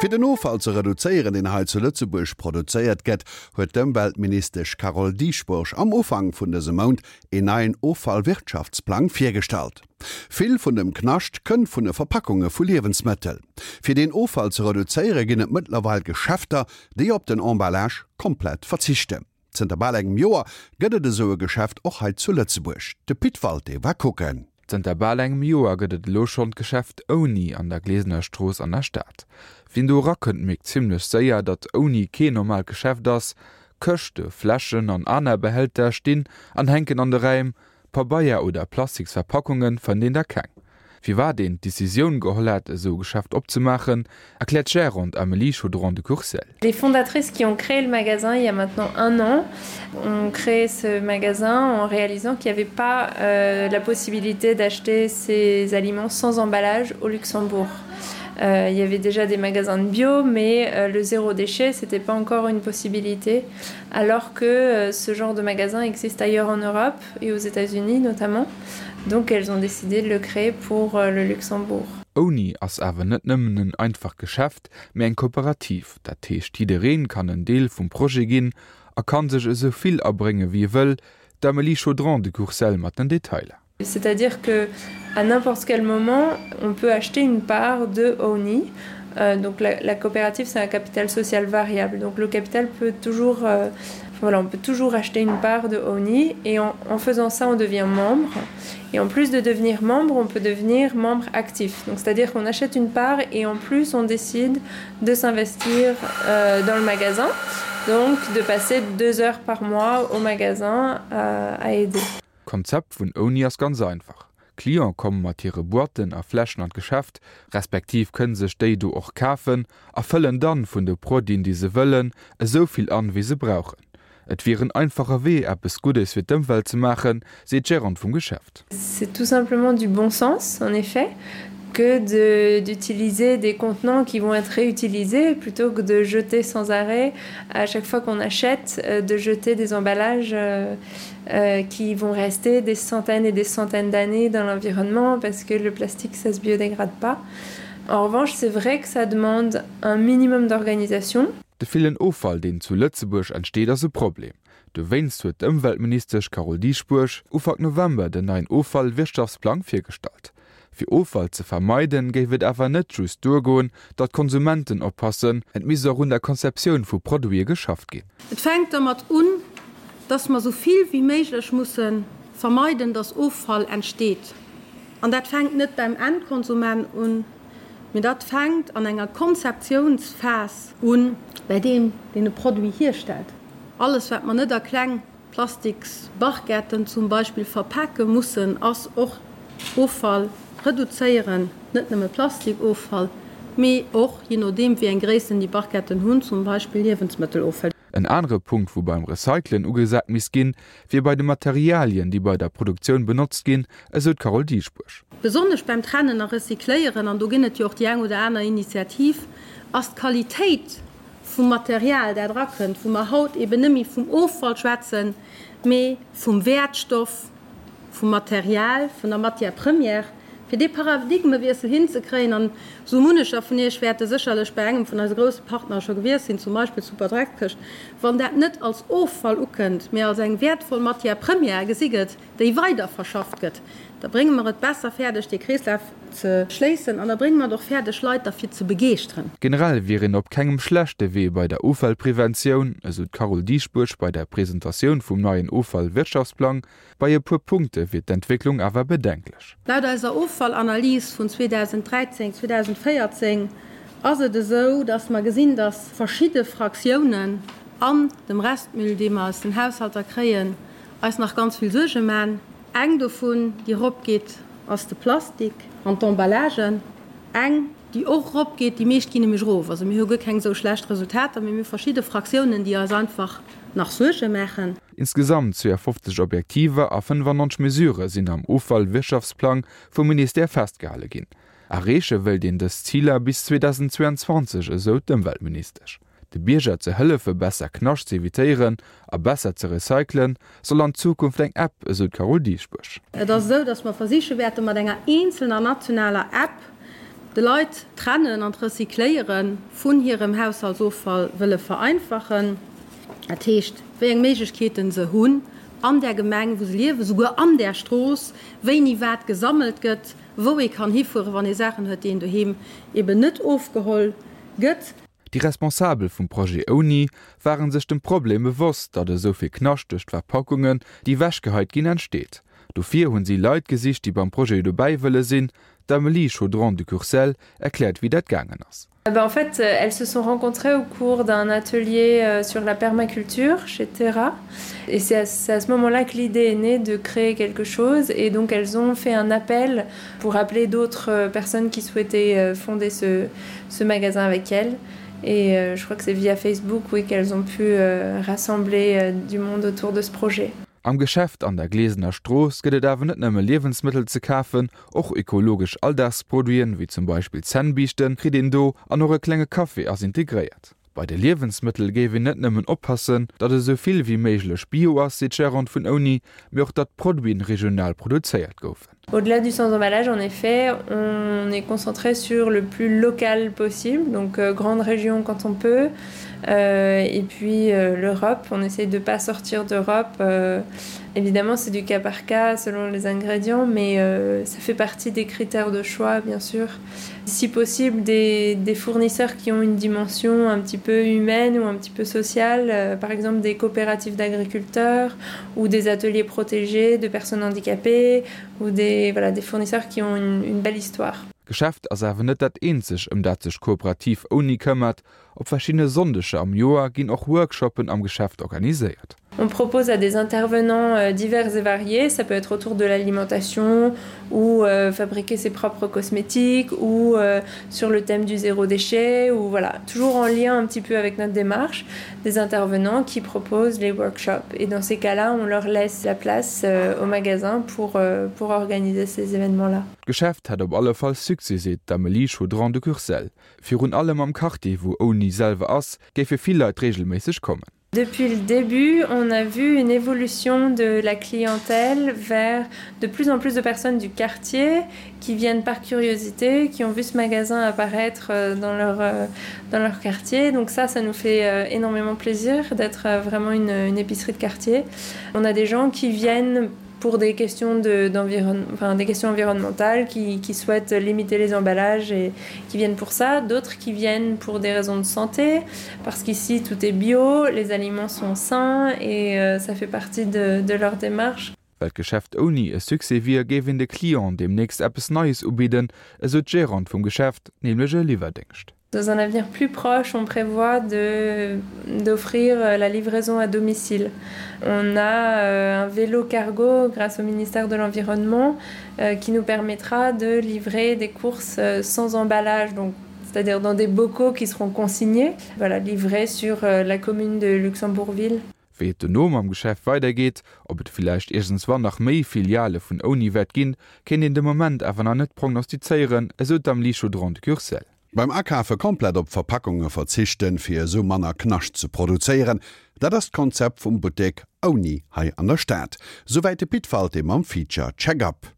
Fi den Nofall ze reduzieren den Hal zu Lützeburg produzéiert gett, huet dem Weltministersch Carol Diesporch am Ufang vun der Semount en ein Ofallwirtschaftsplan firstalt. Vill vun dem Knascht kën vun de Verpackunge vu Liwensmëttel. Fi den Ofall ze reduzéiere ginnet Mëtlerwe Geschäfter, déi op den Emballage komplett verzichte. Zter engem Joer gëtt de soe Geschäft och heit zu Lützeburg. De Pitwald de war kucken. Sen der Baleng Joer gëtt Lochongeschäft Oni an der glesener Stroos an der Stadt. Wien du racken még zimlech séier, dat Oni ke normal Geschäft ass, Köchte, Flaschen an aner behält der stinn an henken an der Reim, paar Bayier oder Plastiksverpackungen van den der keng. Les fondatrices qui ont créé le magasin il y a maintenant un an ont créé ce magasin en réalisant qu'il n'y avait pas euh, la possibilité d'acheter ces aliments sans emballage au Luxembourg. Euh, il y avait déjà des magasins de bio, mais euh, le zéro déchet c'était pas encore une possibilité alors que euh, ce genre de magasin existe ailleurs en Europe et aux États-Unis notamment. Donc elles ont décidé de le créer pour euh, le Luxembourg. Oni ass awer net nëmmen einfach Geschäft mé en Kooperativ, dat Teech Tidereen kann en Deel vum Pro ginn, er kann sech soviel abringe wie wëll, da me li chaudran de Coursel mat den Detailer. C'est-à-dire que à n'importe quel moment on peut acheter une part de Oni. Euh, donc la, coopérative c'est un capital social variable. Donc le capital peut toujours euh, voilà, on peut toujours acheter une part de Oni et en, faisant ça on devient membre. Et en plus de devenir membre on peut devenir membre actif. Donc c'est à dire qu'on achète une part et en plus on décide de s'investir euh, dans le magasin. Donc de passer deux heures par mois au magasin à aider. Konzept von Oni ganz einfach Klion kommen matiere ihre a Flächen an Geschäft, respektiv können se ste du och kafen, erëllen dann vun de Prodin die se wëllen soviel an wie se brauchen. Et wären einfacher Weh ab es Gutes für Dëmwel zu machen, se Gerrand vom Geschäft. C'est tout simplement du bon sens en effet que d'utiliser de, des contenants qui vont être réutilisés plutôt que de jeter sans arrêt à chaque fois qu'on achète euh, de jeter des emballages euh, euh, qui vont rester des centaines et des centaines d'années dans l'environnement parce que le plastique ça se biodégrade pas. En revanche, c'est vrai que ça demande un minimum d'organisation de vielen Ofall den zu Lützeburg entsteht as Problem. Du west huet Umweltministersch Carol Diespurch ufag November den ein Ofall Wirtschaftsplan firstalt. Fir Ofall ze vermeiden géiwt awer netrus durgoen, dat Konsumenten oppassen en miser run der Konzeptioun vu Produier geschafft gin. Et fängt mat un, dats man soviel wie méiglech mussssen vermeiden, dats Offall entsteet. An dat fängt net beim Endkonsument un. mir dat fängt an enger Konzeptionsfas un bei dem den de Produkt hier stellt. Alles wat man net erkleng Plastiks, Bachgärten zum Beispiel verpacke mussssen ass och Offall reduzieren net nem Plastikofall mé och je no dem wie en Gräessen die Bachgärten hun zum Beispiel Lebensmittel offel. Ein andere Punkt, wo beim Recyclen ugesagt miss gin, wie bei den Materialien, die bei der Produktion benutzt gin, es Carol Diespuch. Besonders beim Trennen nach Recykleieren an du ginnet jo die oder einer Initiativ as Qualität vum Material der dracken, vu der Haut eben nimi vum Offallschwätzen, me vum Wertstoff, vum Material, von der Matière Premiere, Für die Paradigme wir hinzukriegen an summunischer so von ihr schwerte sicherlich Spengen von als große Partner schon gewesen sind zum Beispiel zu Patrickkisch, wann der nicht als Offall ukennt, mehr als ein wertvoll Matthi Premier gesieget, der weiter verschafft wird. Da bringen man het besser fertig die Kreislauf ze schleessen an da bring man doch Pferde Schleit dafür zu begeeren. Generell wären op kegem schlechte weh bei der Ufallprävention, also Carol Diespurch bei der Präsentation vum neuen Ufallwirtschaftsplan, bei ihr pur Punkte wird Entwicklung aber bedenklich. Laut dieser Ufallanalyse von 2013 2014 also so, dass man gesinn, dass verschiedene Fraktionen an dem Restmüll, die man aus den Haushalter kreen, als nach ganz viel Suche man, eng davon die Rob geht aus der Plastik an d'emballagen eng die och Rob geht die Meeschkine mich rof also mir kein so schlecht Resultat mir mir verschiedene Fraktionen die als einfach nach Suche mechen. Insgesamt zu 50 Objektive a 95 mesureure sind am UfallWirtschaftsplan vom Minister festgehale gin. Aresche will den des Zieler bis 2022 so dem Weltministersch de Bierger ze hëllefe besser knasch ze eviitéieren a besser ze recyceln, soll an Zukunft eng App eso Carol Diichpuch. Et as so, dats man versiche werte mat enger einzelner nationaler App De Leiit trennen an recykléieren vun hirem Haushalt sofall wëlle vereinfachen, ertheescht wé eng Meigketen se hunn, an der Gemeng wo se liewe sougu an der Stroos, wéi nie wat gesammelt gëtt, wo ik kann hifure wann e Sachen huet de du hem eben net ofgeholl gëtt. Die Responsabel vum Projekt Oni waren sech dem Problem bewusst, dat er sovi knascht durch Verpackungen die Wäschgeheit gin entsteht. Du vier hun sie Leutgesicht, die beim Projekt vorbeiwelle sinn, d'Amelie Chaudron du Cursel erklärt wie dat gangen ass. Ben, en fait, euh, elles se sont rencontrées au cours d'un atelier euh, sur la permaculture chez Terra. Et c'est à, ce moment-là que l'idée est née de créer quelque chose. Et donc, elles ont fait un appel pour appeler d'autres euh, personnes qui souhaitaient fonder ce, ce magasin avec elles Et euh, je crois que c'est via Facebook oui qu'elles ont pu euh, rassembler euh, du monde autour de ce projet. Am Geschäft an der gläsener Stroß gët dawer net nëmme Lebenssmittel ze kafen, och ökologisch all das alldachsproduen wie zum Beispiel Zahnbichten, Kridendo an eure klenge Kaffee as integriert. Au-delà du sans emballage, en effet, on est concentré sur le plus local possible, donc euh, grande région quand on peut. Euh, et puis euh, l'Europe, on essaye de pas sortir d'Europe. Évidemment, c'est du cas par cas selon les ingrédients, mais euh, ça fait partie des critères de choix, bien sûr. Si possible, des, fournisseurs qui ont une dimension un petit peu humaine ou un petit peu sociale, euh, par exemple des coopératives d'agriculteurs ou des ateliers protégés de personnes handicapées ou des, voilà, des fournisseurs qui ont une, belle histoire. Geschäft as er net dat en sich um dat sech kooperativ uni këmmert, op sondesche am Joa ginn auch Workshoppen am. On propose à des intervenants euh, divers et variés, ça peut être autour de l'alimentation ou euh, fabriquer ses propres cosmétiques ou euh, sur le thème du zéro déchet ou voilà toujours en lien un petit peu avec notre démarche des intervenants qui proposent les workshops et dans ces cas là on leur laisse la place au magasin pour, pour organiser ces événements là Geschäft hat op alle Fall sukse d'Amelie Chaudran de Cursel. Fi hun allem am Karte wo oni selve ass. Depuis le début, on a vu une évolution de la clientèle vers de plus en plus de personnes du quartier qui viennent par curiosité, qui ont vu ce magasin apparaître euh, dans leur, euh, dans leur quartier. Donc ça, ça nous fait euh, énormément plaisir d'être vraiment une, une épicerie de quartier. On a des gens qui viennent pour des questions environnementales qui, souhaitent limiter les emballages et qui viennent pour ça d'autres qui viennent pour des raisons de santé parce qu'ici tout est bio les aliments sont sains et euh, ça fait partie de, leur démarche Geschäft oni demnächst neues Geschäft. Dans un avenir plus proche, on prévoit d'offrir euh, la livraison à domicile. On a euh, un vélo cargo grâce au ministère de l'Environnement euh, qui nous permettra de livrer des courses sans emballage, donc c'est-à-dire dans des bocaux qui seront consignés, voilà, livrés sur la commune de Luxembourgville. Nom am Geschäft weitergeht, ob et vielleicht erstens war nach méi Filiale vun Oniwert ginn, ken in de moment awer an net prognostizeieren eso am Lichodron Kürsel. Beim Akafe komplett op Verpackungen verzichten fir so manner knascht zu produzieren, da das Konzept vum Botek Oni hai an der Staat. Soweit de Pitfall dem am Feature Checkup.